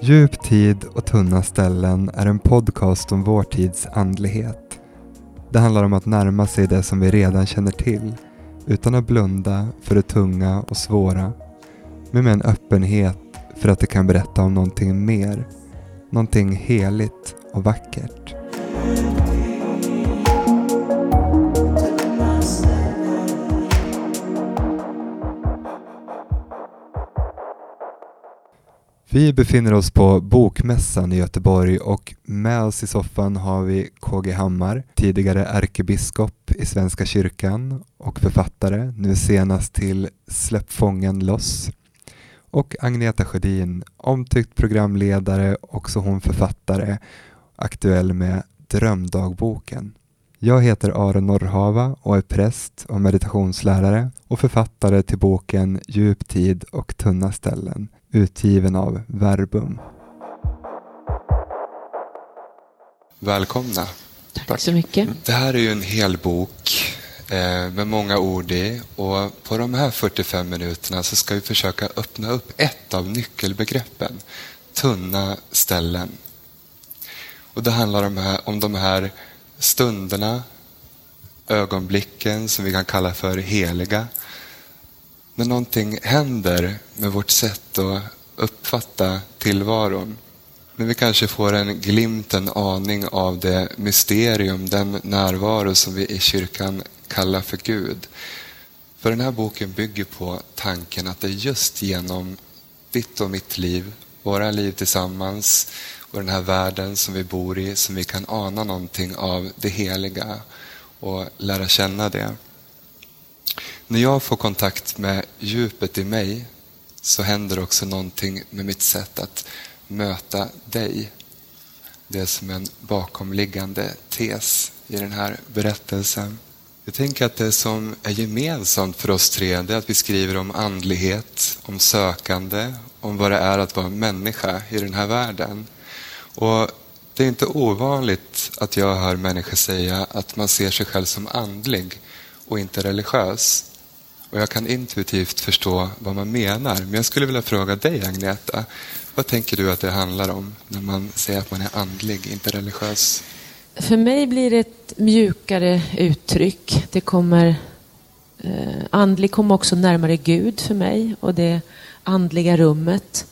Djup tid och tunna ställen är en podcast om vår tids andlighet. Det handlar om att närma sig det som vi redan känner till utan att blunda för det tunga och svåra men med en öppenhet för att det kan berätta om någonting mer. Någonting heligt och vackert. Vi befinner oss på Bokmässan i Göteborg och med oss i soffan har vi KG Hammar, tidigare ärkebiskop i Svenska kyrkan och författare, nu senast till Släpp fången loss. Och Agneta Sjödin, omtyckt programledare, också hon författare, aktuell med Drömdagboken. Jag heter Aron Norrhava och är präst och meditationslärare och författare till boken Djup tid och tunna ställen utgiven av Verbum. Välkomna. Tack så mycket. Det här är ju en hel bok eh, med många ord i och på de här 45 minuterna så ska vi försöka öppna upp ett av nyckelbegreppen, tunna ställen. Och det handlar om, här, om de här stunderna, ögonblicken som vi kan kalla för heliga, när någonting händer med vårt sätt att uppfatta tillvaron. När vi kanske får en glimt, en aning av det mysterium, den närvaro som vi i kyrkan kallar för Gud. För den här boken bygger på tanken att det är just genom ditt och mitt liv, våra liv tillsammans och den här världen som vi bor i som vi kan ana någonting av det heliga och lära känna det. När jag får kontakt med djupet i mig så händer också någonting med mitt sätt att möta dig. Det är som en bakomliggande tes i den här berättelsen. Jag tänker att det som är gemensamt för oss tre det är att vi skriver om andlighet, om sökande, om vad det är att vara människa i den här världen. Och Det är inte ovanligt att jag hör människor säga att man ser sig själv som andlig och inte religiös. Och jag kan intuitivt förstå vad man menar. Men jag skulle vilja fråga dig, Agneta. Vad tänker du att det handlar om när man säger att man är andlig, inte religiös? För mig blir det ett mjukare uttryck. Det kommer, eh, andlig kommer också närmare Gud för mig och det andliga rummet.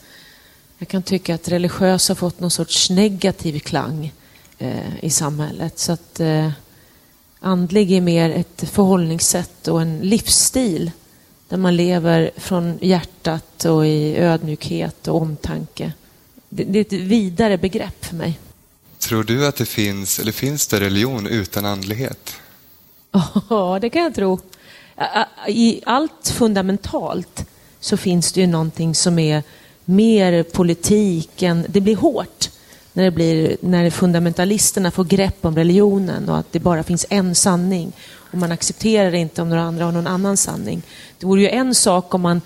Jag kan tycka att religiös har fått någon sorts negativ klang eh, i samhället. Så att eh, andlig är mer ett förhållningssätt och en livsstil där man lever från hjärtat och i ödmjukhet och omtanke. Det är ett vidare begrepp för mig. Tror du att det finns, eller finns det religion utan andlighet? Ja, det kan jag tro. I allt fundamentalt så finns det ju någonting som är mer politik än... Det blir hårt när, det blir, när fundamentalisterna får grepp om religionen och att det bara finns en sanning och man accepterar inte om några andra har någon annan sanning. Det vore ju en sak om man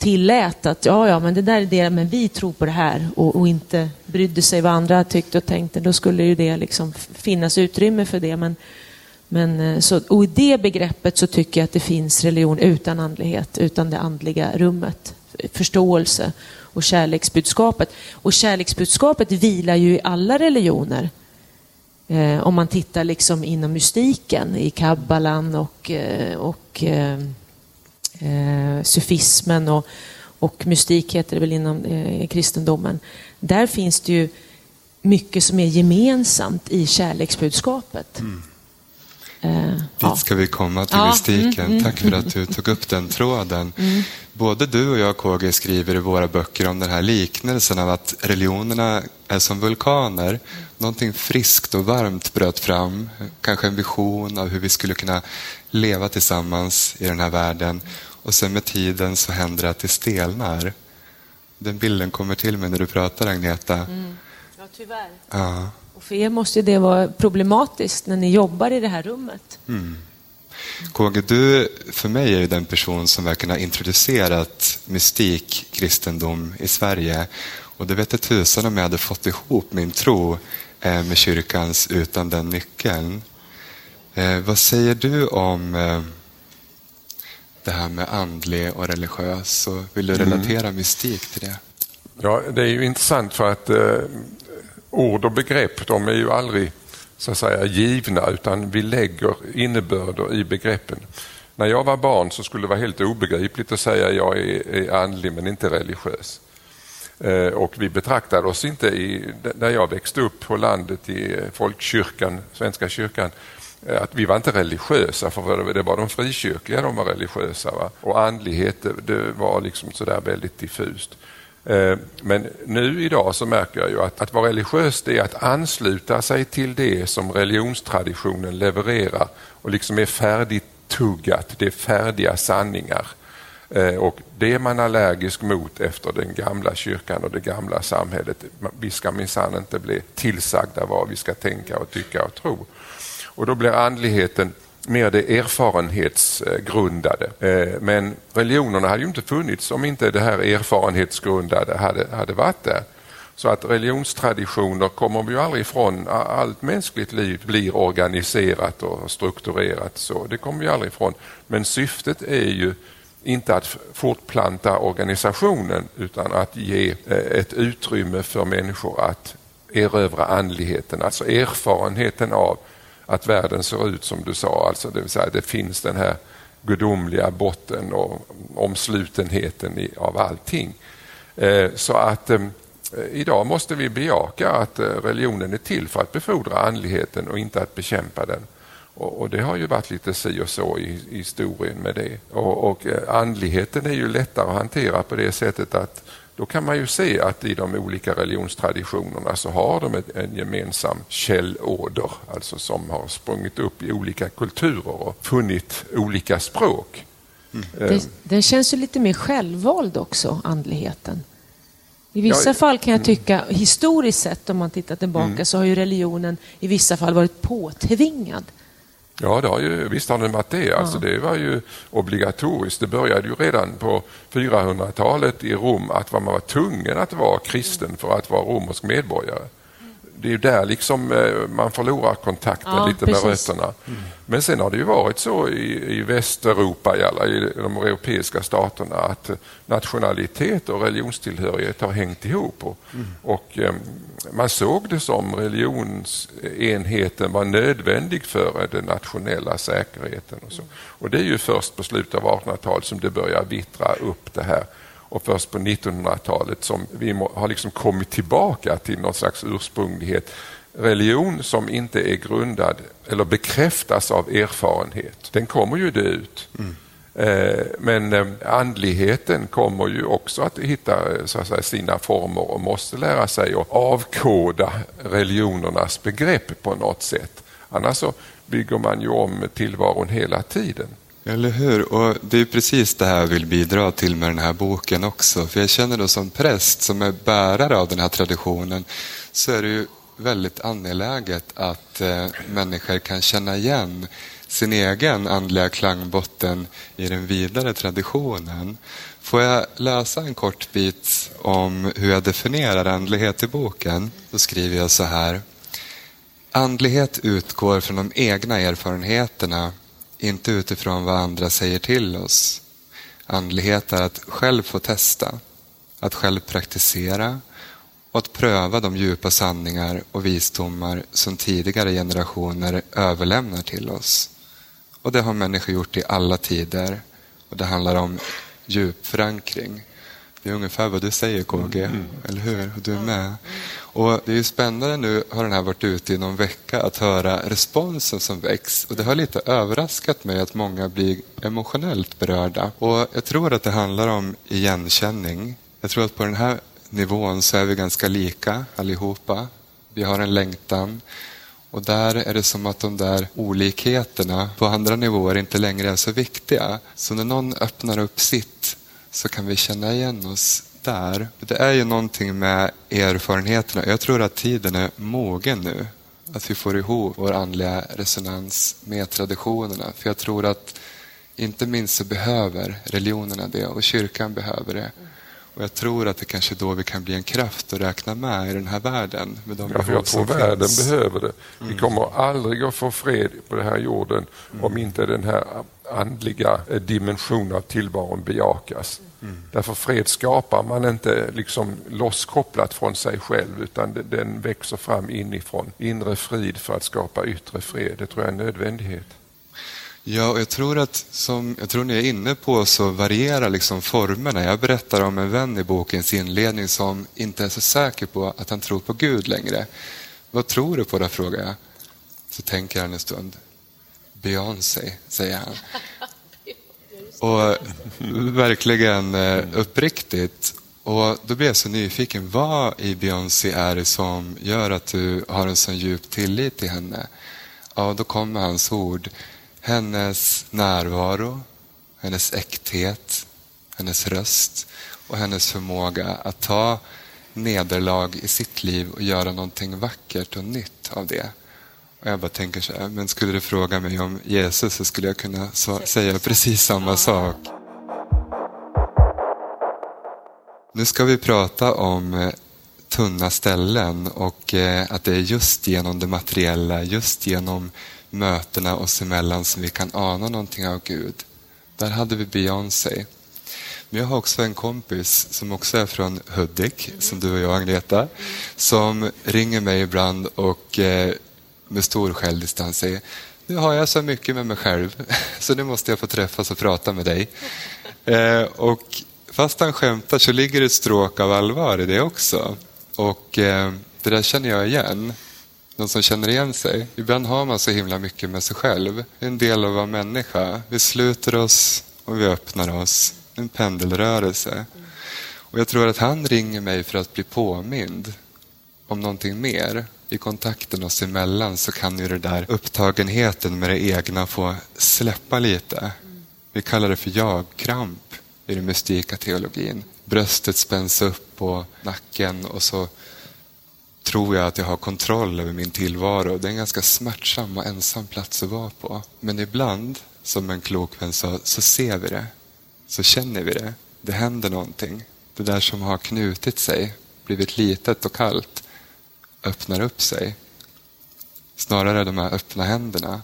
tillät att ja, ja, men det där är det, men vi tror på det här och, och inte brydde sig vad andra tyckte och tänkte. Då skulle ju det liksom finnas utrymme för det. Men, men, eh, så, och i det begreppet så tycker jag att det finns religion utan andlighet, utan det andliga rummet. Förståelse och kärleksbudskapet. Och kärleksbudskapet vilar ju i alla religioner. Eh, om man tittar liksom inom mystiken, i kabbalan och, eh, och eh, eh, sufismen och, och mystik heter det väl inom eh, kristendomen. Där finns det ju mycket som är gemensamt i kärleksbudskapet. Mm. Eh, Dit ja. ska vi komma till ja. mystiken. Mm, mm, Tack för att du tog upp den tråden. Mm. Både du och jag, KG, skriver i våra böcker om den här liknelsen av att religionerna är som vulkaner. Någonting friskt och varmt bröt fram. Kanske en vision av hur vi skulle kunna leva tillsammans i den här världen. Och sen med tiden så händer det att det stelnar. Den bilden kommer till mig när du pratar, Agneta. Mm. Ja, tyvärr. Ja. Och för er måste det vara problematiskt när ni jobbar i det här rummet. Mm. KG, du för mig är den person som verkligen har introducerat mystik, kristendom i Sverige. Och det vet jag tusan om jag hade fått ihop min tro eh, med kyrkans utan den nyckeln. Eh, vad säger du om eh, det här med andlig och religiös. Så vill du mm. relatera mm. mystik till det? Ja, det är ju intressant för att eh, ord och begrepp de är ju aldrig så att säga givna utan vi lägger innebörder i begreppen. När jag var barn så skulle det vara helt obegripligt att säga jag är, är andlig men inte religiös. Eh, och vi betraktade oss inte, i, där jag växte upp på landet i folkkyrkan, Svenska kyrkan, eh, Eh, att vi var inte religiösa, för det var de frikyrkliga de var religiösa. Va? Och andlighet, det, det var liksom sådär väldigt diffust. Eh, men nu idag så märker jag ju att att vara religiös det är att ansluta sig till det som religionstraditionen levererar och liksom är färdigtuggat, det är färdiga sanningar. Eh, och det är man allergisk mot efter den gamla kyrkan och det gamla samhället. Vi ska minsann inte bli tillsagda vad vi ska tänka och tycka och tro. Och då blir andligheten mer det erfarenhetsgrundade. Eh, men religionerna hade ju inte funnits om inte det här erfarenhetsgrundade hade, hade varit där. Så att religionstraditioner kommer vi ju aldrig ifrån. Allt mänskligt liv blir organiserat och strukturerat. så Det kommer vi aldrig ifrån. Men syftet är ju inte att fortplanta organisationen utan att ge eh, ett utrymme för människor att erövra andligheten, alltså erfarenheten av att världen ser ut som du sa, alltså det vill säga det finns den här gudomliga botten och omslutenheten i, av allting. Eh, så att eh, idag måste vi bejaka att eh, religionen är till för att befordra andligheten och inte att bekämpa den. Och, och det har ju varit lite si och så i, i historien med det. Och, och eh, andligheten är ju lättare att hantera på det sättet att då kan man ju se att i de olika religionstraditionerna så har de en gemensam källåder, alltså som har sprungit upp i olika kulturer och funnit olika språk. Mm. Den, den känns ju lite mer självvald också, andligheten. I vissa ja, fall kan jag mm. tycka, historiskt sett om man tittar tillbaka, mm. så har ju religionen i vissa fall varit påtvingad. Ja, det har ju, visst har den varit det. Alltså, Det var ju obligatoriskt. Det började ju redan på 400-talet i Rom att man var tvungen att vara kristen för att vara romersk medborgare det är ju där liksom eh, man förlorar kontakten ja, lite precis. med rötterna. Mm. Men sen har det ju varit så i, i Västeuropa, i, alla, i de europeiska staterna att nationalitet och religionstillhörighet har hängt ihop. Och, mm. och eh, man såg det som religionsenheten var nödvändig för den nationella säkerheten. Och, så. och det är ju först på slutet av 1800-talet som det börjar vittra upp det här och först på 1900-talet som vi har liksom kommit tillbaka till någon slags ursprunglighet. Religion som inte är grundad eller bekräftas av erfarenhet, den kommer ju dö ut. Mm. Eh, men eh, andligheten kommer ju också att hitta så att säga, sina former och måste lära sig att avkoda religionernas begrepp på något sätt. Annars så bygger man ju om tillvaron hela tiden. Eller hur? Och Det är precis det här jag vill bidra till med den här boken också. För jag känner då som präst, som är bärare av den här traditionen, så är det ju väldigt angeläget att eh, människor kan känna igen sin egen andliga klangbotten i den vidare traditionen. Får jag läsa en kort bit om hur jag definierar andlighet i boken? Då skriver jag så här. Andlighet utgår från de egna erfarenheterna inte utifrån vad andra säger till oss. Andlighet är att själv få testa, att själv praktisera och att pröva de djupa sanningar och visdomar som tidigare generationer överlämnar till oss. Och det har människor gjort i alla tider och det handlar om djupförankring. Det är ungefär vad du säger KG, mm. eller hur? Du är med. Och Det är spännande nu, har den här varit ute i någon vecka, att höra responsen som väcks. Och Det har lite överraskat mig att många blir emotionellt berörda. Och Jag tror att det handlar om igenkänning. Jag tror att på den här nivån så är vi ganska lika allihopa. Vi har en längtan. Och där är det som att de där olikheterna på andra nivåer inte längre är så viktiga. Så när någon öppnar upp sitt så kan vi känna igen oss där. Det är ju någonting med erfarenheterna. Jag tror att tiden är mogen nu. Att vi får ihop vår andliga resonans med traditionerna. För jag tror att inte minst så behöver religionerna det och kyrkan behöver det. Och jag tror att det kanske är då vi kan bli en kraft att räkna med i den här världen. Med de ja, jag tror världen behöver det. Mm. Vi kommer aldrig att få fred på den här jorden mm. om inte den här andliga dimensionen av tillvaron bejakas. Mm. Därför fred skapar man inte liksom losskopplat från sig själv utan den växer fram inifrån. Inre frid för att skapa yttre fred. Det tror jag är en nödvändighet. Ja, och jag tror att som jag tror ni är inne på så varierar liksom formerna. Jag berättar om en vän i bokens inledning som inte är så säker på att han tror på Gud längre. Vad tror du på då, frågar jag. Så tänker han en stund. Beyoncé, säger han. Och verkligen eh, uppriktigt. Och då blir jag så nyfiken. Vad i Beyoncé är det som gör att du har en så djup tillit till henne? Ja, då kommer hans ord. Hennes närvaro, hennes äkthet, hennes röst och hennes förmåga att ta nederlag i sitt liv och göra någonting vackert och nytt av det. Och jag bara tänker så här, men skulle du fråga mig om Jesus så skulle jag kunna så, säga precis samma sak. Nu ska vi prata om eh, tunna ställen och eh, att det är just genom det materiella, just genom mötena oss emellan som vi kan ana någonting av Gud. Där hade vi Beyoncé. Men jag har också en kompis som också är från Hudik, som du och jag Agneta, som ringer mig ibland och eh, med stor självdistans säger nu har jag så mycket med mig själv så nu måste jag få träffas och prata med dig. Eh, och fast han skämtar så ligger det ett stråk av allvar i det också. Och eh, det där känner jag igen. Någon som känner igen sig. Ibland har man så himla mycket med sig själv. Det är En del av att vara människa. Vi sluter oss och vi öppnar oss. En pendelrörelse. Och jag tror att han ringer mig för att bli påmind om någonting mer i kontakten oss emellan så kan ju det där upptagenheten med det egna få släppa lite. Vi kallar det för jag-kramp i den mystika teologin. Bröstet spänns upp och nacken och så tror jag att jag har kontroll över min tillvaro. Det är en ganska smärtsam och ensam plats att vara på. Men ibland, som en klok vän sa, så ser vi det. Så känner vi det. Det händer någonting. Det där som har knutit sig, blivit litet och kallt, öppnar upp sig. Snarare de här öppna händerna.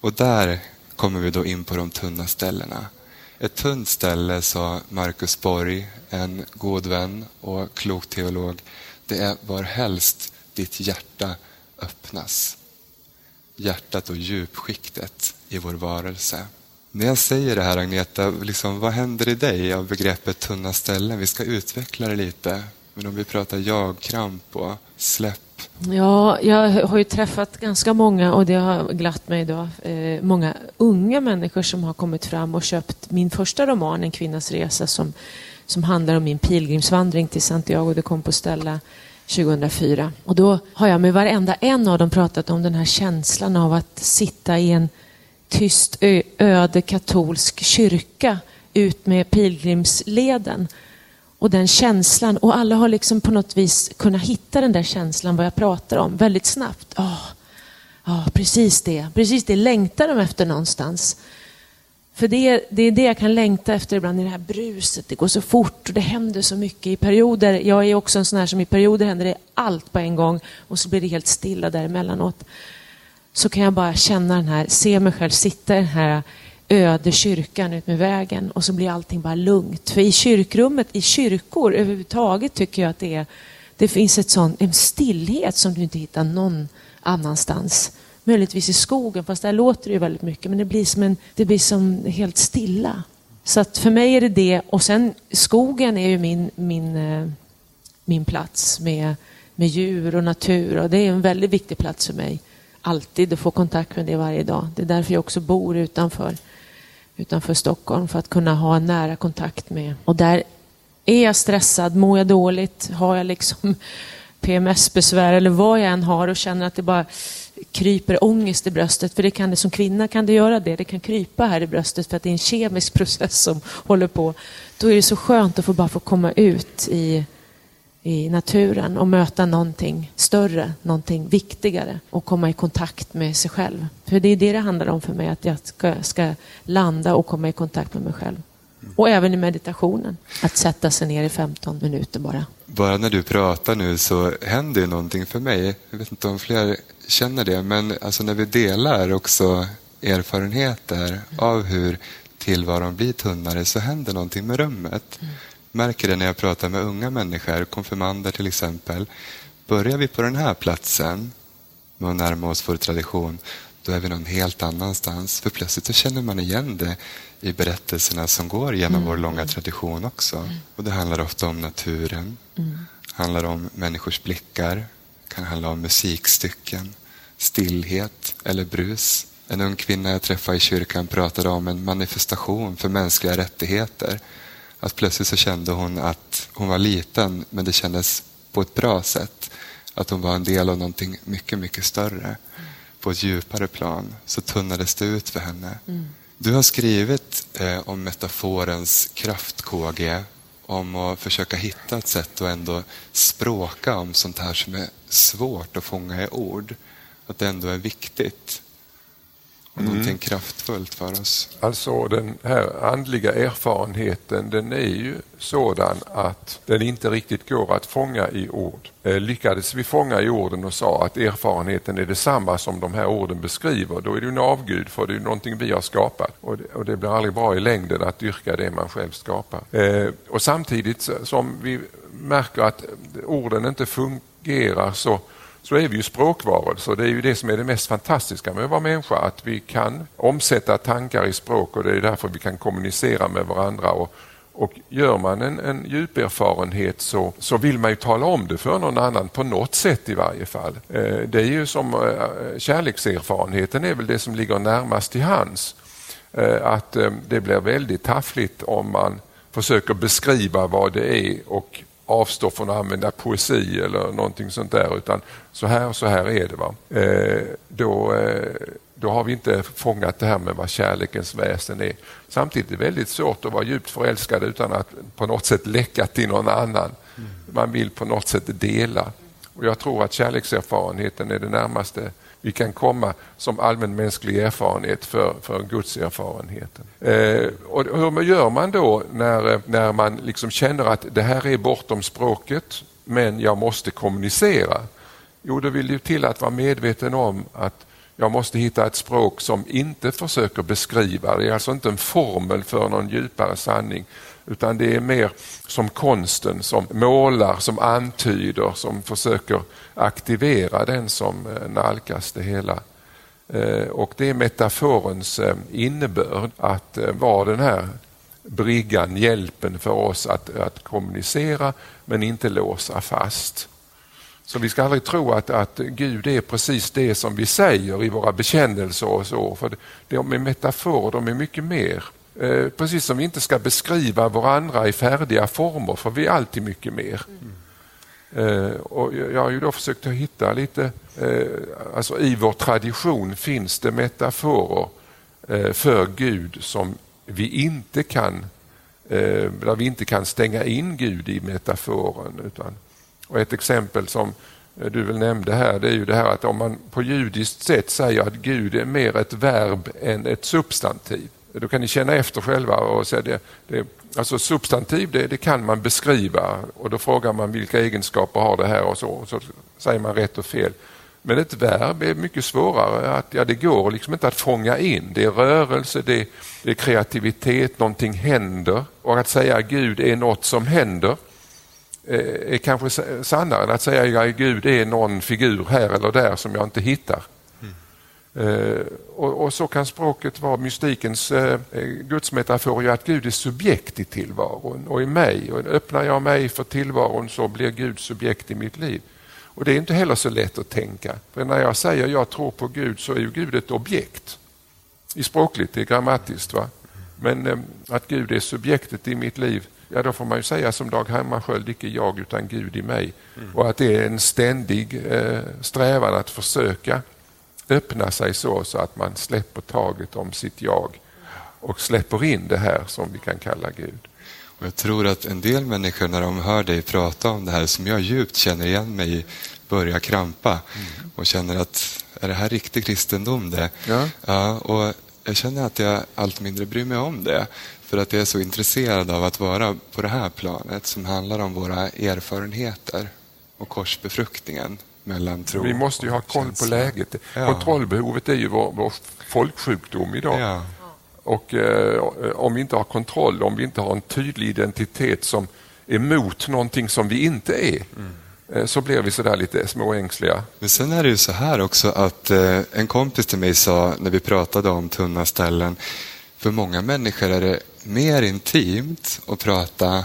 Och där kommer vi då in på de tunna ställena. Ett tunt ställe, sa Marcus Borg, en god vän och klok teolog, det är var helst ditt hjärta öppnas. Hjärtat och djupskiktet i vår varelse. När jag säger det här Agneta, liksom, vad händer i dig av begreppet tunna ställen? Vi ska utveckla det lite. Men om vi pratar jag-kramp och släpp. Ja, jag har ju träffat ganska många och det har glatt mig då. Eh, många unga människor som har kommit fram och köpt min första roman, En kvinnas resa, som, som handlar om min pilgrimsvandring till Santiago de Compostela 2004. Och då har jag med varenda en av dem pratat om den här känslan av att sitta i en tyst öde katolsk kyrka ut med pilgrimsleden och den känslan. Och alla har liksom på något vis kunnat hitta den där känslan vad jag pratar om väldigt snabbt. Ja, oh, oh, precis det. Precis det längtar de efter någonstans. För det, det är det jag kan längta efter ibland i det här bruset. Det går så fort och det händer så mycket i perioder. Jag är också en sån här som i perioder händer det allt på en gång och så blir det helt stilla däremellanåt. Så kan jag bara känna den här, se mig själv sitta i den här öde kyrkan ut med vägen och så blir allting bara lugnt. För i kyrkrummet, i kyrkor överhuvudtaget tycker jag att det, är, det finns ett sån, en stillhet som du inte hittar någon annanstans. Möjligtvis i skogen, fast där låter det ju väldigt mycket, men det blir som, en, det blir som helt stilla. Så att för mig är det det, och sen skogen är ju min, min, eh, min plats med, med djur och natur och det är en väldigt viktig plats för mig. Alltid att få kontakt med det varje dag. Det är därför jag också bor utanför utanför Stockholm för att kunna ha en nära kontakt med. Och där är jag stressad, mår jag dåligt, har jag liksom PMS-besvär eller vad jag än har och känner att det bara kryper ångest i bröstet, för det kan det som kvinna kan det göra det, det kan krypa här i bröstet för att det är en kemisk process som håller på. Då är det så skönt att få bara få komma ut i i naturen och möta någonting större, någonting viktigare och komma i kontakt med sig själv. För det är det det handlar om för mig, att jag ska, ska landa och komma i kontakt med mig själv. Och även i meditationen, att sätta sig ner i 15 minuter bara. Bara när du pratar nu så händer någonting för mig. Jag vet inte om fler känner det, men alltså när vi delar också erfarenheter mm. av hur tillvaron blir tunnare så händer någonting med rummet. Mm. Märker det när jag pratar med unga människor, konfirmander till exempel. Börjar vi på den här platsen med att närma oss vår tradition, då är vi någon helt annanstans. För plötsligt så känner man igen det i berättelserna som går genom mm. vår långa tradition också. Mm. Och Det handlar ofta om naturen, mm. handlar om människors blickar, kan handla om musikstycken, stillhet eller brus. En ung kvinna jag träffade i kyrkan pratade om en manifestation för mänskliga rättigheter. Att plötsligt så kände hon att hon var liten, men det kändes på ett bra sätt. Att hon var en del av någonting mycket, mycket större. På ett djupare plan så tunnades det ut för henne. Mm. Du har skrivit eh, om metaforens kraft, KG, om att försöka hitta ett sätt att ändå språka om sånt här som är svårt att fånga i ord. Att det ändå är viktigt och mm. någonting kraftfullt för oss. Alltså den här andliga erfarenheten den är ju sådan att den inte riktigt går att fånga i ord. Eh, lyckades vi fånga i orden och sa att erfarenheten är detsamma som de här orden beskriver, då är det en avgud för det är någonting vi har skapat och det, och det blir aldrig bra i längden att dyrka det man själv skapar. Eh, och samtidigt som vi märker att orden inte fungerar så så är vi ju språkvarelser. Det är ju det som är det mest fantastiska med att vara människa, att vi kan omsätta tankar i språk och det är därför vi kan kommunicera med varandra. Och, och gör man en, en djuperfarenhet så, så vill man ju tala om det för någon annan på något sätt i varje fall. Eh, det är ju som eh, kärlekserfarenheten är väl det som ligger närmast till hands. Eh, att eh, det blir väldigt taffligt om man försöker beskriva vad det är och avstå från att använda poesi eller någonting sånt där utan så här och så här är det. Va? Eh, då, eh, då har vi inte fångat det här med vad kärlekens väsen är. Samtidigt är det väldigt svårt att vara djupt förälskad utan att på något sätt läcka till någon annan. Man vill på något sätt dela. Och Jag tror att kärlekserfarenheten är det närmaste vi kan komma som allmänmänsklig erfarenhet för, för gudserfarenheten. Eh, och hur gör man då när, när man liksom känner att det här är bortom språket men jag måste kommunicera? Jo, då vill det till att vara medveten om att jag måste hitta ett språk som inte försöker beskriva, det är alltså inte en formel för någon djupare sanning utan det är mer som konsten som målar, som antyder, som försöker aktivera den som eh, nalkas det hela. Eh, och det är metaforens eh, innebörd att vara den här briggan, hjälpen för oss att, att kommunicera men inte låsa fast. Så vi ska aldrig tro att, att Gud är precis det som vi säger i våra bekännelser och så. För de är metaforer, de är mycket mer. Eh, precis som vi inte ska beskriva varandra i färdiga former, för vi är alltid mycket mer. Mm. och jag har ju då försökt att hitta lite, eh, alltså i vår tradition finns det metaforer för Gud som vi inte kan, där vi inte kan stänga in Gud i metaforen. Utan, och ett exempel som du väl nämnde här, det är ju det här att om man på judiskt sätt säger att Gud är mer ett verb än ett substantiv, då kan ni känna efter själva. och säga det, det, alltså Substantiv det, det, kan man beskriva och då frågar man vilka egenskaper har det här och så, och så säger man rätt och fel. Men ett verb är mycket svårare. Att, ja, det går liksom inte att fånga in. Det är rörelse, det, det är kreativitet, någonting händer. Och att säga Gud är något som händer eh, är kanske sannare än att säga att Gud är någon figur här eller där som jag inte hittar. Eh, och, och, så kan språket vara mystikens eh, gudsmetafor, att Gud är subjekt i tillvaron och i mig. Och öppnar jag mig för tillvaron så blir Gud subjekt i mitt liv. Och Det är inte heller så lätt att tänka. För när jag säger jag tror på Gud så är ju Gud ett objekt. I språkligt, det är grammatiskt. Va? Men eh, att Gud är subjektet i mitt liv, ja då får man ju säga som Dag Hammarskjöld, icke jag utan Gud i mig. Mm. Och att det är en ständig eh, strävan att försöka öppna sig så, så att man släpper taget om sitt jag och släpper in det här som vi kan kalla Gud. Och jag tror att en del människor när de hör dig prata om det här som jag djupt känner igen mig i börjar krampa mm. och känner att är det här riktig kristendom det? Ja. ja. och jag känner att jag allt mindre bryr mig om det. För att jag är så intresserad av att vara på det här planet som handlar om våra erfarenheter och korsbefruktningen mellan tro Vi måste ju ha koll på känsla. läget. Ja. Kontrollbehovet är ju vår, vår folksjukdom idag. Ja. Och eh, om vi inte har kontroll, om vi inte har en tydlig identitet som är mot någonting som vi inte är, eh, så blir vi sådär lite småängsliga. Men sen är det ju så här också att eh, en kompis till mig sa när vi pratade om tunna ställen, för många människor är det mer intimt att prata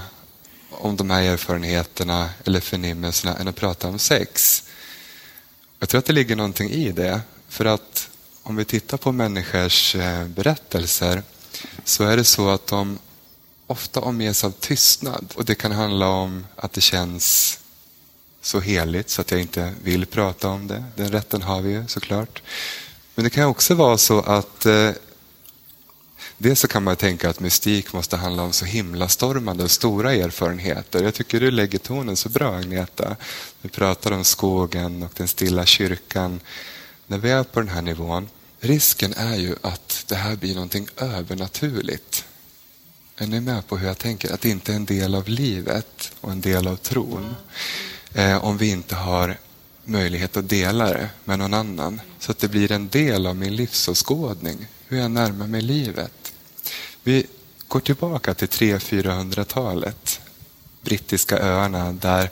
om de här erfarenheterna eller förnimmelserna än att prata om sex. Jag tror att det ligger någonting i det. För att om vi tittar på människors eh, berättelser så är det så att de ofta omges av tystnad. Och det kan handla om att det känns så heligt så att jag inte vill prata om det. Den rätten har vi ju såklart. Men det kan också vara så att eh, Dels så kan man tänka att mystik måste handla om så himla stormande och stora erfarenheter. Jag tycker du lägger tonen så bra Agneta. Du pratar om skogen och den stilla kyrkan. När vi är på den här nivån, risken är ju att det här blir någonting övernaturligt. Är ni med på hur jag tänker? Att det inte är en del av livet och en del av tron. Eh, om vi inte har möjlighet att dela det med någon annan. Så att det blir en del av min livsåskådning, hur jag närmar mig livet. Vi går tillbaka till 300-400-talet, brittiska öarna där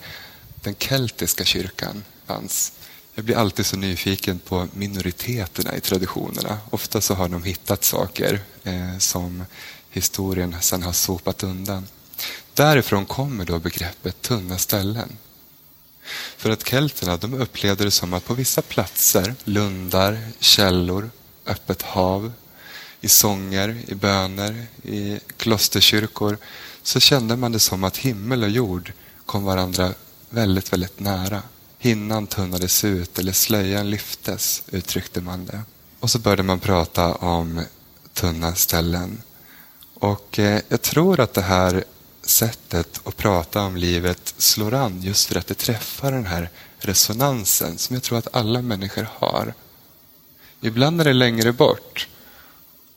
den keltiska kyrkan fanns. Jag blir alltid så nyfiken på minoriteterna i traditionerna. Ofta så har de hittat saker eh, som historien sedan har sopat undan. Därifrån kommer då begreppet tunna ställen. För att kelterna de upplevde det som att på vissa platser, lundar, källor, öppet hav, i sånger, i böner, i klosterkyrkor, så kände man det som att himmel och jord kom varandra väldigt, väldigt nära. Hinnan tunnades ut eller slöjan lyftes, uttryckte man det. Och så började man prata om tunna ställen. Och eh, jag tror att det här sättet att prata om livet slår an just för att det träffar den här resonansen som jag tror att alla människor har. Ibland är det längre bort.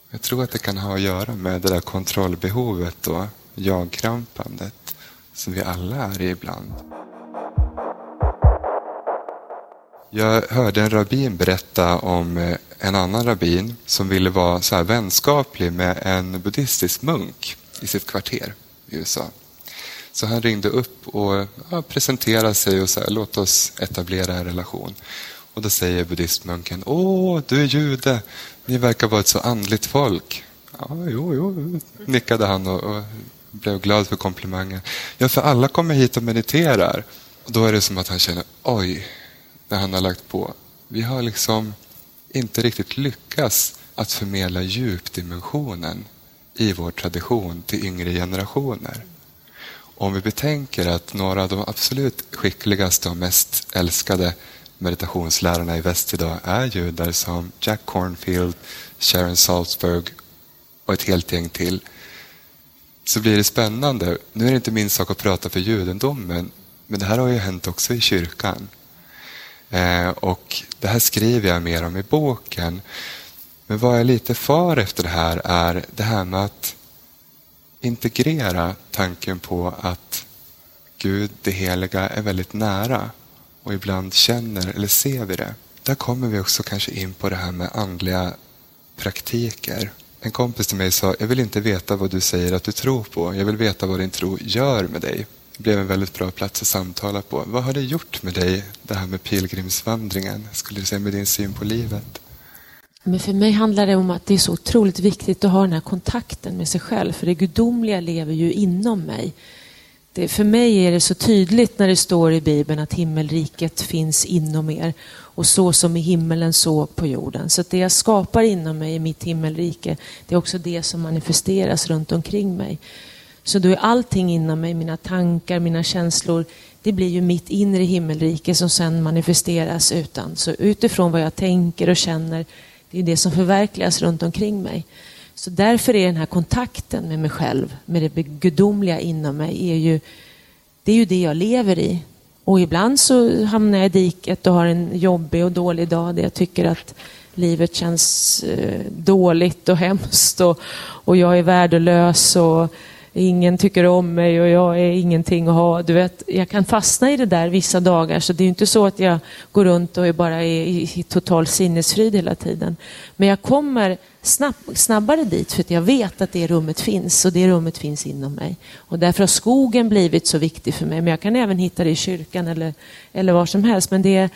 Jag tror att det kan ha att göra med det där kontrollbehovet och jag-krampandet som vi alla är i ibland. Jag hörde en rabbin berätta om eh, en annan rabbin som ville vara så här vänskaplig med en buddhistisk munk i sitt kvarter i USA. Så han ringde upp och ja, presenterade sig och sa låt oss etablera en relation. Och då säger buddhistmunken, åh, du är jude, ni verkar vara ett så andligt folk. Ja, jo, jo, nickade han och, och blev glad för komplimangen. Ja, för alla kommer hit och mediterar. Och då är det som att han känner, oj, när han har lagt på. Vi har liksom inte riktigt lyckats att förmedla djupdimensionen i vår tradition till yngre generationer. Om vi betänker att några av de absolut skickligaste och mest älskade meditationslärarna i väst idag är judar som Jack Cornfield, Sharon Salzberg och ett helt gäng till. Så blir det spännande. Nu är det inte min sak att prata för judendomen, men det här har ju hänt också i kyrkan. Eh, och Det här skriver jag mer om i boken. Men vad jag lite far efter det här är det här med att integrera tanken på att Gud, det heliga, är väldigt nära och ibland känner eller ser vi det. Där kommer vi också kanske in på det här med andliga praktiker. En kompis till mig sa, jag vill inte veta vad du säger att du tror på. Jag vill veta vad din tro gör med dig. Det blev en väldigt bra plats att samtala på. Vad har det gjort med dig, det här med pilgrimsvandringen? Skulle du säga med din syn på livet? Men för mig handlar det om att det är så otroligt viktigt att ha den här kontakten med sig själv. För det gudomliga lever ju inom mig. Det, för mig är det så tydligt när det står i Bibeln att himmelriket finns inom er. Och så som i himmelen så på jorden. Så det jag skapar inom mig i mitt himmelrike, det är också det som manifesteras runt omkring mig. Så då är allting inom mig, mina tankar, mina känslor, det blir ju mitt inre himmelrike som sen manifesteras utan. Så utifrån vad jag tänker och känner, det är det som förverkligas runt omkring mig. Så därför är den här kontakten med mig själv, med det gudomliga inom mig, är ju, det är ju det jag lever i. Och ibland så hamnar jag i diket och har en jobbig och dålig dag där jag tycker att livet känns eh, dåligt och hemskt och, och jag är värdelös och ingen tycker om mig och jag är ingenting att ha. Du vet, jag kan fastna i det där vissa dagar så det är inte så att jag går runt och bara är i, i total sinnesfrid hela tiden. Men jag kommer snabb, snabbare dit för att jag vet att det rummet finns och det rummet finns inom mig. Och därför har skogen blivit så viktig för mig. Men jag kan även hitta det i kyrkan eller, eller var som helst. Men det är,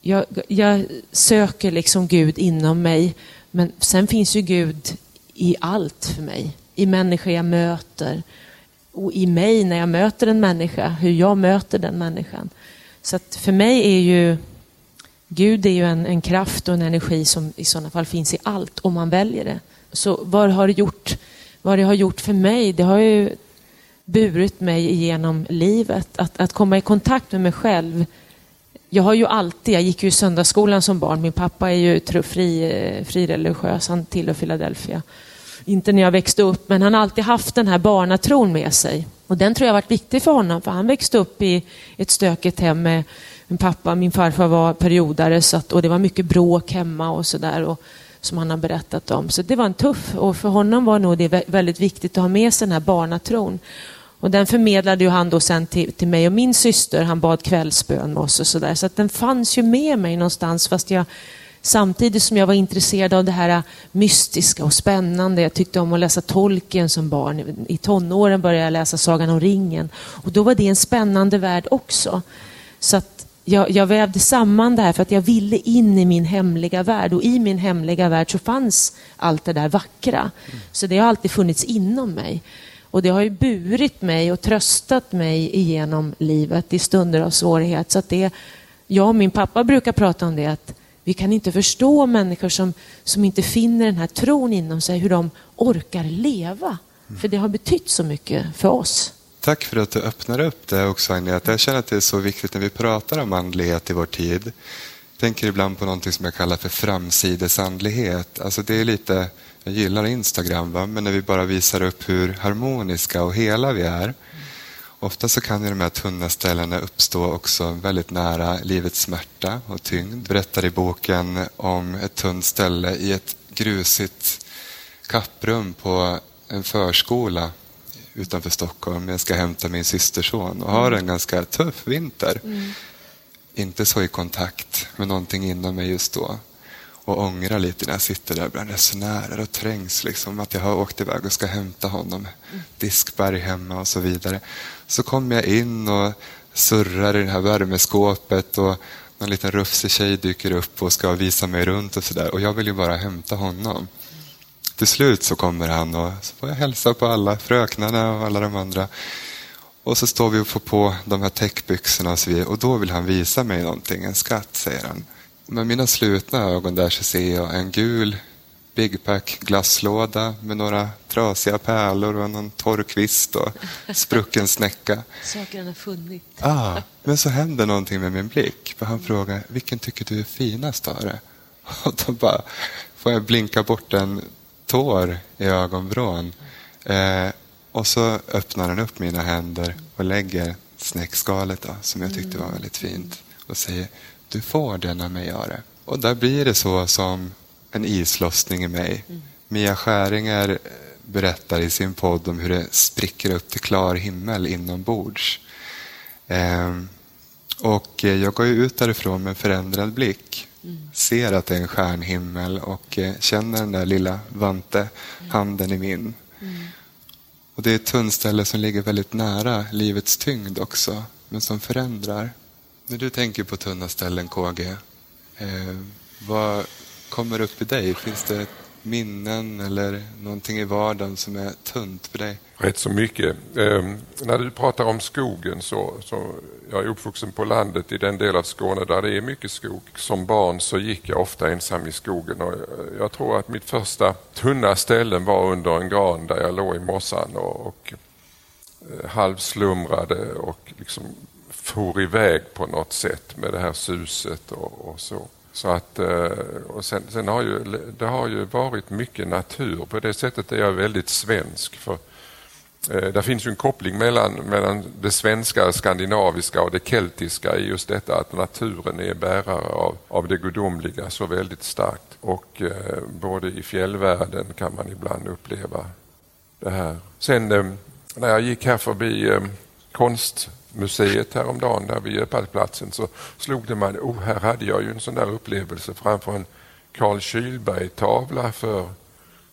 jag, jag söker liksom Gud inom mig. Men sen finns ju Gud i allt för mig i människor jag möter och i mig när jag möter en människa, hur jag möter den människan. Så att för mig är ju Gud är ju en, en kraft och en energi som i sådana fall finns i allt om man väljer det. Så vad har det gjort? Vad det har gjort för mig, det har ju burit mig genom livet. Att, att komma i kontakt med mig själv. Jag har ju alltid, jag gick ju i söndagsskolan som barn. Min pappa är ju fri, eh, frireligiös, han tillhör Philadelphia inte när jag växte upp, men han har alltid haft den här barnatron med sig. Och den tror jag har varit viktig för honom, för han växte upp i ett stökigt hem med min pappa, min farfar var periodare så att, och det var mycket bråk hemma och sådär som han har berättat om. Så det var en tuff och för honom var nog det väldigt viktigt att ha med sig den här barnatron. Och den förmedlade ju han då sen till, till mig och min syster. Han bad kvällsbön med oss och sådär. Så att den fanns ju med mig någonstans fast jag Samtidigt som jag var intresserad av det här äh, mystiska och spännande. Jag tyckte om att läsa Tolkien som barn. I tonåren började jag läsa Sagan om ringen. Och då var det en spännande värld också. Så att jag, jag vävde samman det här för att jag ville in i min hemliga värld. Och i min hemliga värld så fanns allt det där vackra. Så det har alltid funnits inom mig. Och det har ju burit mig och tröstat mig igenom livet i stunder av svårighet. Så att det, jag och min pappa brukar prata om det att vi kan inte förstå människor som, som inte finner den här tron inom sig, hur de orkar leva. För det har betytt så mycket för oss. Tack för att du öppnar upp det också Agneta. Jag känner att det är så viktigt när vi pratar om andlighet i vår tid. Jag tänker ibland på något som jag kallar för framsidesandlighet. Alltså det är lite, jag gillar Instagram, va? men när vi bara visar upp hur harmoniska och hela vi är. Ofta så kan ju de här tunna ställena uppstå också väldigt nära livets smärta och tyngd. berättar i boken om ett tunt ställe i ett grusigt kapprum på en förskola utanför Stockholm. Jag ska hämta min systerson och har en ganska tuff vinter. Mm. Inte så i kontakt med någonting inom mig just då och ångrar lite när jag sitter där bland resenärer och trängs. Liksom, att jag har åkt iväg och ska hämta honom. Diskberg hemma och så vidare. Så kommer jag in och surrar i det här värmeskåpet och någon liten rufsig tjej dyker upp och ska visa mig runt och sådär. Och jag vill ju bara hämta honom. Till slut så kommer han och så får jag hälsa på alla fröknarna och alla de andra. Och så står vi och får på de här täckbyxorna och så vidare. Och då vill han visa mig någonting, en skatt, säger han. Med mina slutna ögon där så ser jag en gul Big Pack glasslåda med några trasiga pärlor och någon torr kvist och sprucken snäcka. Saker han har funnit. Ah, men så händer någonting med min blick. För han frågar, vilken tycker du är finast av det? Och då bara får jag blinka bort en tår i ögonvrån. Eh, och så öppnar han upp mina händer och lägger snäckskalet då, som jag tyckte var väldigt fint och säger du får denna mig göra. Och där blir det så som en islossning i mig. Mm. Mia Skäringer berättar i sin podd om hur det spricker upp till klar himmel inombords. Ehm, och jag går ut därifrån med en förändrad blick. Mm. Ser att det är en stjärnhimmel och eh, känner den där lilla vante mm. handen i min. Mm. Och Det är ett tunnställe som ligger väldigt nära livets tyngd också, men som förändrar. När du tänker på tunna ställen, KG, eh, vad kommer upp i dig? Finns det minnen eller någonting i vardagen som är tunt för dig? Rätt så mycket. Eh, när du pratar om skogen så, så jag är uppvuxen på landet i den del av Skåne där det är mycket skog. Som barn så gick jag ofta ensam i skogen och jag tror att mitt första tunna ställen var under en gran där jag låg i mossan och, och eh, halvslumrade och liksom for iväg på något sätt med det här suset och, och så. Så att, eh, och sen, sen, har ju, det har ju varit mycket natur. På det sättet är jag väldigt svensk. för Eh, där finns ju en koppling mellan, mellan det svenska, skandinaviska och det keltiska i just detta att naturen är bärare av, av det gudomliga så väldigt starkt. Och eh, både i fjällvärlden kan man ibland uppleva det här. Sen eh, när jag gick här förbi eh, museet häromdagen där vid Götplatsen så slog det mig, oh här hade jag ju en sån där upplevelse framför en Carl Kylberg-tavla för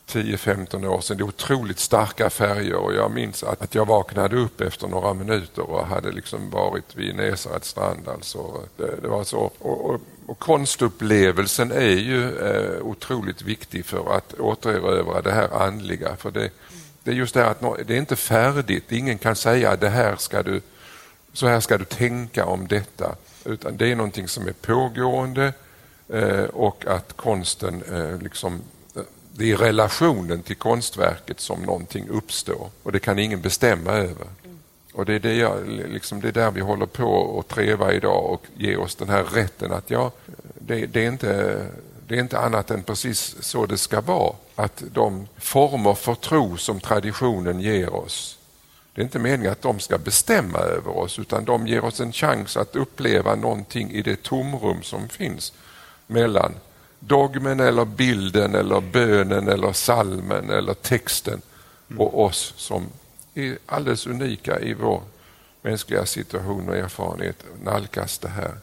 10-15 år sedan. Det är otroligt starka färger och jag minns att, att jag vaknade upp efter några minuter och hade liksom varit vid Nesarets strand. Alltså, det, det var så. Och, och, och, konstupplevelsen är ju eh, otroligt viktig för att återerövra det här andliga. För det, det är just det att det är inte färdigt. Ingen kan säga det här ska du, så här ska du tänka om detta. Utan det är någonting som är pågående eh, och att konsten eh, liksom eh, det är relationen till konstverket som någonting uppstår och det kan ingen bestämma över. Och Det är, det jag, liksom, det är där vi håller på att treva idag och ge oss den här rätten att ja, det, det, är inte, det är inte annat än precis så det ska vara. Att de former för tro som traditionen ger oss, det är inte meningen att de ska bestämma över oss utan de ger oss en chans att uppleva någonting i det tomrum som finns mellan dogmen eller bilden eller bönen eller salmen eller texten och oss som är alldeles unika i vår mänskliga situation och erfarenhet nalkas det här.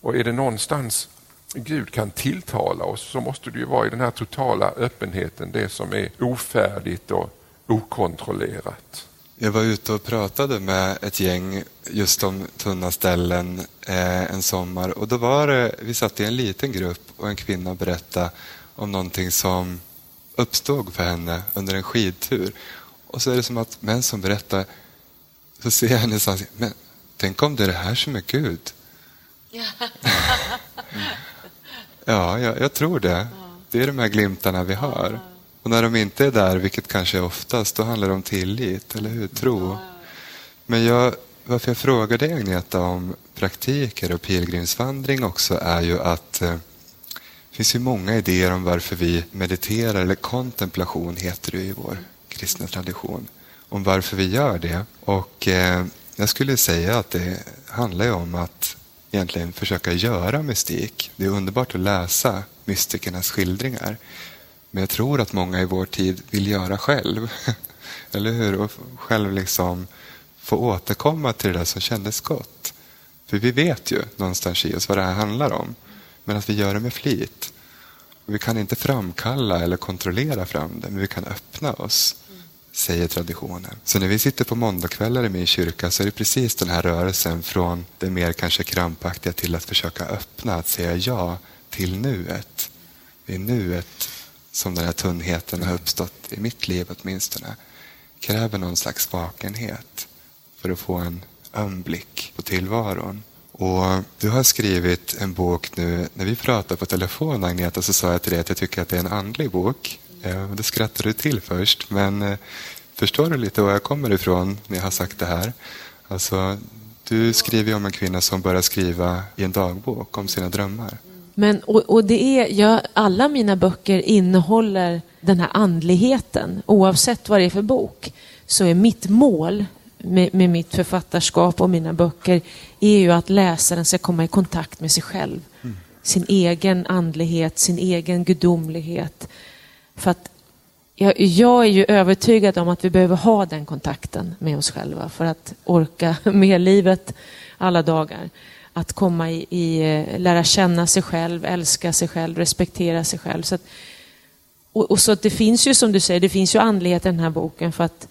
Och är det någonstans Gud kan tilltala oss så måste det ju vara i den här totala öppenheten, det som är ofärdigt och okontrollerat. Jag var ute och pratade med ett gäng just om tunna ställen eh, en sommar och då var det, vi satt i en liten grupp och en kvinna berättade om någonting som uppstod för henne under en skidtur. Och så är det som att män som berättar, så ser jag hennes ansikte, men tänk om det är det här som är Gud? ja, jag, jag tror det. Det är de här glimtarna vi har. Och när de inte är där, vilket kanske är oftast, då handlar det om tillit, eller hur? Tro. Men jag, varför jag frågar dig Agneta om praktiker och pilgrimsvandring också är ju att eh, det finns ju många idéer om varför vi mediterar, eller kontemplation heter det i vår kristna tradition, om varför vi gör det. Och eh, jag skulle säga att det handlar ju om att egentligen försöka göra mystik. Det är underbart att läsa mystikernas skildringar. Men jag tror att många i vår tid vill göra själv. Eller hur? Och själv liksom få återkomma till det där som kändes gott. För vi vet ju någonstans i oss vad det här handlar om. Men att vi gör det med flit. Och vi kan inte framkalla eller kontrollera fram det, men vi kan öppna oss, säger traditionen. Så när vi sitter på måndagskvällar i min kyrka så är det precis den här rörelsen från det mer kanske krampaktiga till att försöka öppna, att säga ja till nuet. Det är nuet som den här tunnheten har uppstått i mitt liv åtminstone, kräver någon slags vakenhet för att få en öm blick på tillvaron. Och du har skrivit en bok nu, när vi pratade på telefon Agneta så sa jag till dig att jag tycker att det är en andlig bok. Eh, Då skrattade du till först, men eh, förstår du lite var jag kommer ifrån när jag har sagt det här? Alltså, du skriver om en kvinna som börjar skriva i en dagbok om sina drömmar. Men, och, och det är, ja, alla mina böcker innehåller den här andligheten. Oavsett vad det är för bok så är mitt mål med, med, mitt författarskap och mina böcker är ju att läsaren ska komma i kontakt med sig själv. Mm. Sin egen andlighet, sin egen gudomlighet. För att jag, jag, är ju övertygad om att vi behöver ha den kontakten med oss själva för att orka med livet alla dagar att komma i, i, eh, lära känna sig själv, älska sig själv, respektera sig själv. Så att, och, och, så att det finns ju som du säger, det finns ju andlighet i den här boken för att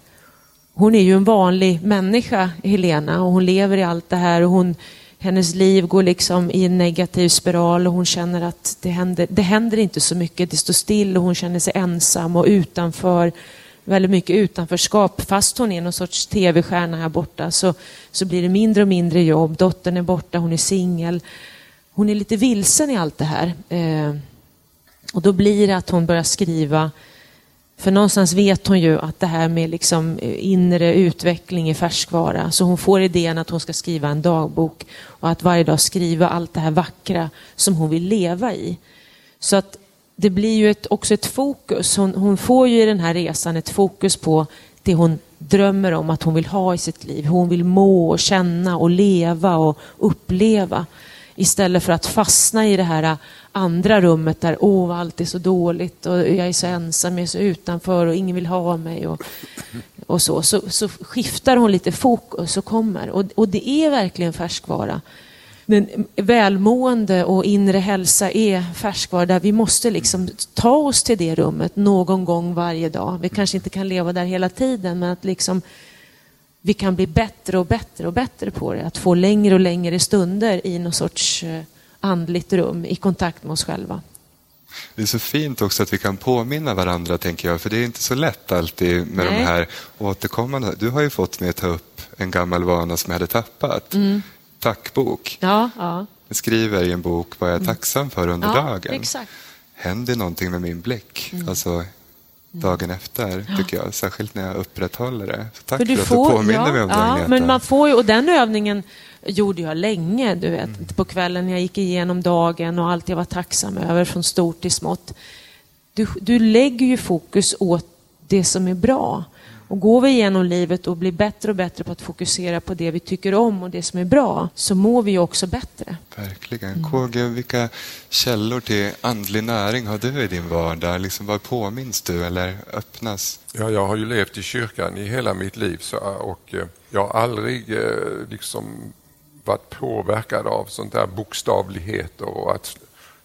hon är ju en vanlig människa, Helena, och hon lever i allt det här och hon, hennes liv går liksom i en negativ spiral och hon känner att det händer, det händer inte så mycket, det står still och hon känner sig ensam och utanför väldigt mycket utanförskap. Fast hon är någon sorts tv-stjärna här borta så, så blir det mindre och mindre jobb. Dottern är borta, hon är singel. Hon är lite vilsen i allt det här. Eh, och då blir det att hon börjar skriva för någonstans vet hon ju att det här med liksom eh, inre utveckling är färskvara. Så hon får idén att hon ska skriva en dagbok och att varje dag skriva allt det här vackra som hon vill leva i. Så att det blir ju ett, också ett fokus. Hon, hon, får ju i den här resan ett fokus på det hon drömmer om att hon vill ha i sitt liv. Hon vill må och känna och leva och uppleva. Istället för att fastna i det här andra rummet där åh, allt är så dåligt och jag är så ensam, jag är så utanför och ingen vill ha mig. Och, och så. Så, så skiftar hon lite fokus och kommer. Och, och det är verkligen färskvara. Men välmående och inre hälsa är färskvara där vi måste liksom ta oss till det rummet någon gång varje dag. Vi kanske inte kan leva där hela tiden men att liksom vi kan bli bättre och bättre och bättre på det. Att få längre och längre stunder i någon sorts eh, andligt rum i kontakt med oss själva. Det är så fint också att vi kan påminna varandra, tänker jag, för det är inte så lätt alltid med Nej. de här återkommande. Du har ju fått mig att ta upp en gammal vana som jag hade tappat. Mm. Tackbok. Ja, ja. Jag skriver i en bok vad jag är mm. tacksam för under ja, dagen. Exakt. Händer någonting med min blick? Mm. Alltså, dagen efter, tycker jag. Särskilt när jag upprätthåller det. Så tack för, för att du påminner ja, mig om det, ja, men man får ju, Och den övningen gjorde jag länge, du vet. Mm. På kvällen när jag gick igenom dagen och allt jag var tacksam över, från stort till smått. Du, du lägger ju fokus åt det som är bra. Och går vi igenom livet och blir bättre och bättre på att fokusera på det vi tycker om och det som är bra, så mår vi ju också bättre. Verkligen. Mm. KG, vilka källor till andlig näring har du i din vardag? Liksom, vad påminns du eller öppnas? Ja, jag har ju levt i kyrkan i hela mitt liv så, och eh, jag har aldrig eh, liksom varit påverkad av sånt där bokstavlighet och att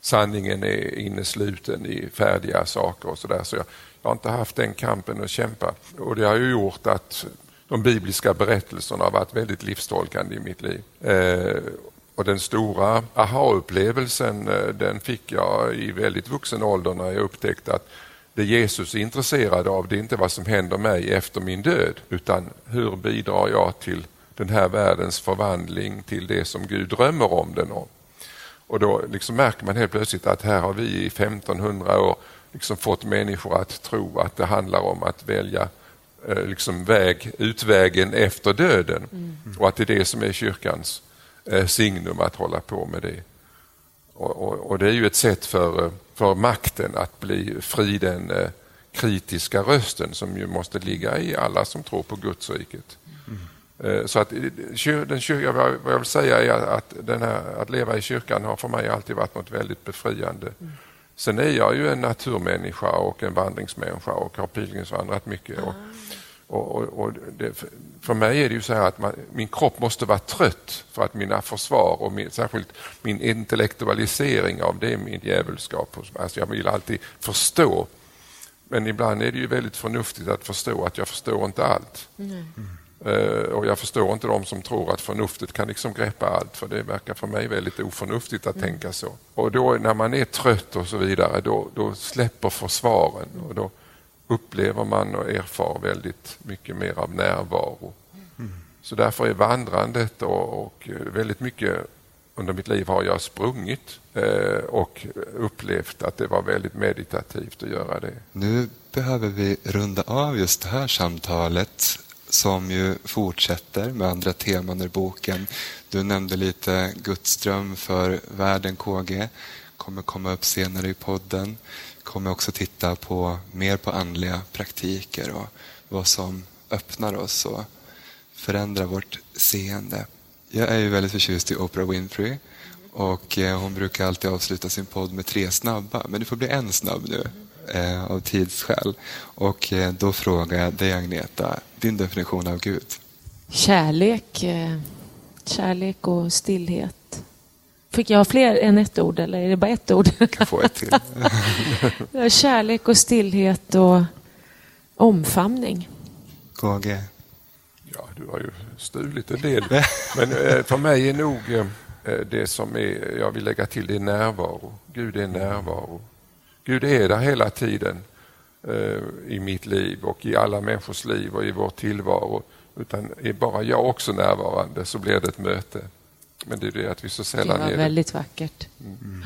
sanningen är innesluten i färdiga saker och sådär. Så jag, jag har inte haft den kampen att kämpa och det har ju gjort att de bibliska berättelserna har varit väldigt livstolkande i mitt liv. Eh, och den stora aha-upplevelsen eh, den fick jag i väldigt vuxen ålder när jag upptäckte att det Jesus är intresserad av det är inte vad som händer mig efter min död utan hur bidrar jag till den här världens förvandling till det som Gud drömmer om den om. Och då liksom märker man helt plötsligt att här har vi i 1500 år liksom fått människor att tro att det handlar om att välja eh, liksom väg, utvägen efter döden mm. och att det är det som är kyrkans eh, signum att hålla på med det. Och, och, och, det är ju ett sätt för, eh, för makten att bli fri den kritiska rösten som ju måste ligga i alla som tror på Gudsriket. Eh, så att den kyrka, vad jag vill säga är att, den här, att leva i kyrkan har för mig alltid varit något väldigt befriande. Mm. Sen är jag ju en naturmänniska och en vandringsmänniska och har pilgrimsvandrat mycket. Och, och, och, och det, för mig är det ju så här att man, min kropp måste vara trött för att mina försvar och min, särskilt min intellektualisering av det min djävulskap. Alltså jag vill alltid förstå. Men ibland är det ju väldigt förnuftigt att förstå att jag förstår inte allt. Mm. Eh, och jag förstår inte de som tror att förnuftet kan liksom greppa allt för det verkar för mig väldigt oförnuftigt att mm. tänka så. Och då när man är trött och så vidare då, då släpper försvaren och då upplever man och erfar väldigt mycket mer av närvaro. Mm. Så därför är vandrandet och, och, väldigt mycket under mitt liv har jag sprungit eh, och upplevt att det var väldigt meditativt att göra det. Nu behöver vi runda av just det här samtalet som ju fortsätter med andra teman ur boken. Du nämnde lite Gudström för världen KG. kommer komma upp senare i podden. kommer också titta på mer på andliga praktiker och vad som öppnar oss och förändrar vårt seende. Jag är ju väldigt förtjust i Oprah Winfrey och eh, hon brukar alltid avsluta sin podd med tre snabba, men det får bli en snabb nu eh, av tidsskäl. Och eh, då frågar jag dig Agneta, din definition av Gud? Kärlek, eh, kärlek och stillhet. Fick jag ha fler än ett ord eller är det bara ett ord? Jag kan få ett till. kärlek och stillhet och omfamning. KG? Ja, du har ju stulit en del. Men eh, för mig är nog eh, det som är, jag vill lägga till, det är närvaro. Gud är närvaro. Gud är där hela tiden eh, i mitt liv och i alla människors liv och i vår tillvaro. Utan är bara jag också närvarande så blir det ett möte. Men det är det att vi så sällan är det. var väldigt vackert. Mm.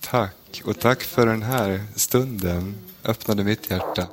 Tack och tack för den här stunden. Öppnade mitt hjärta.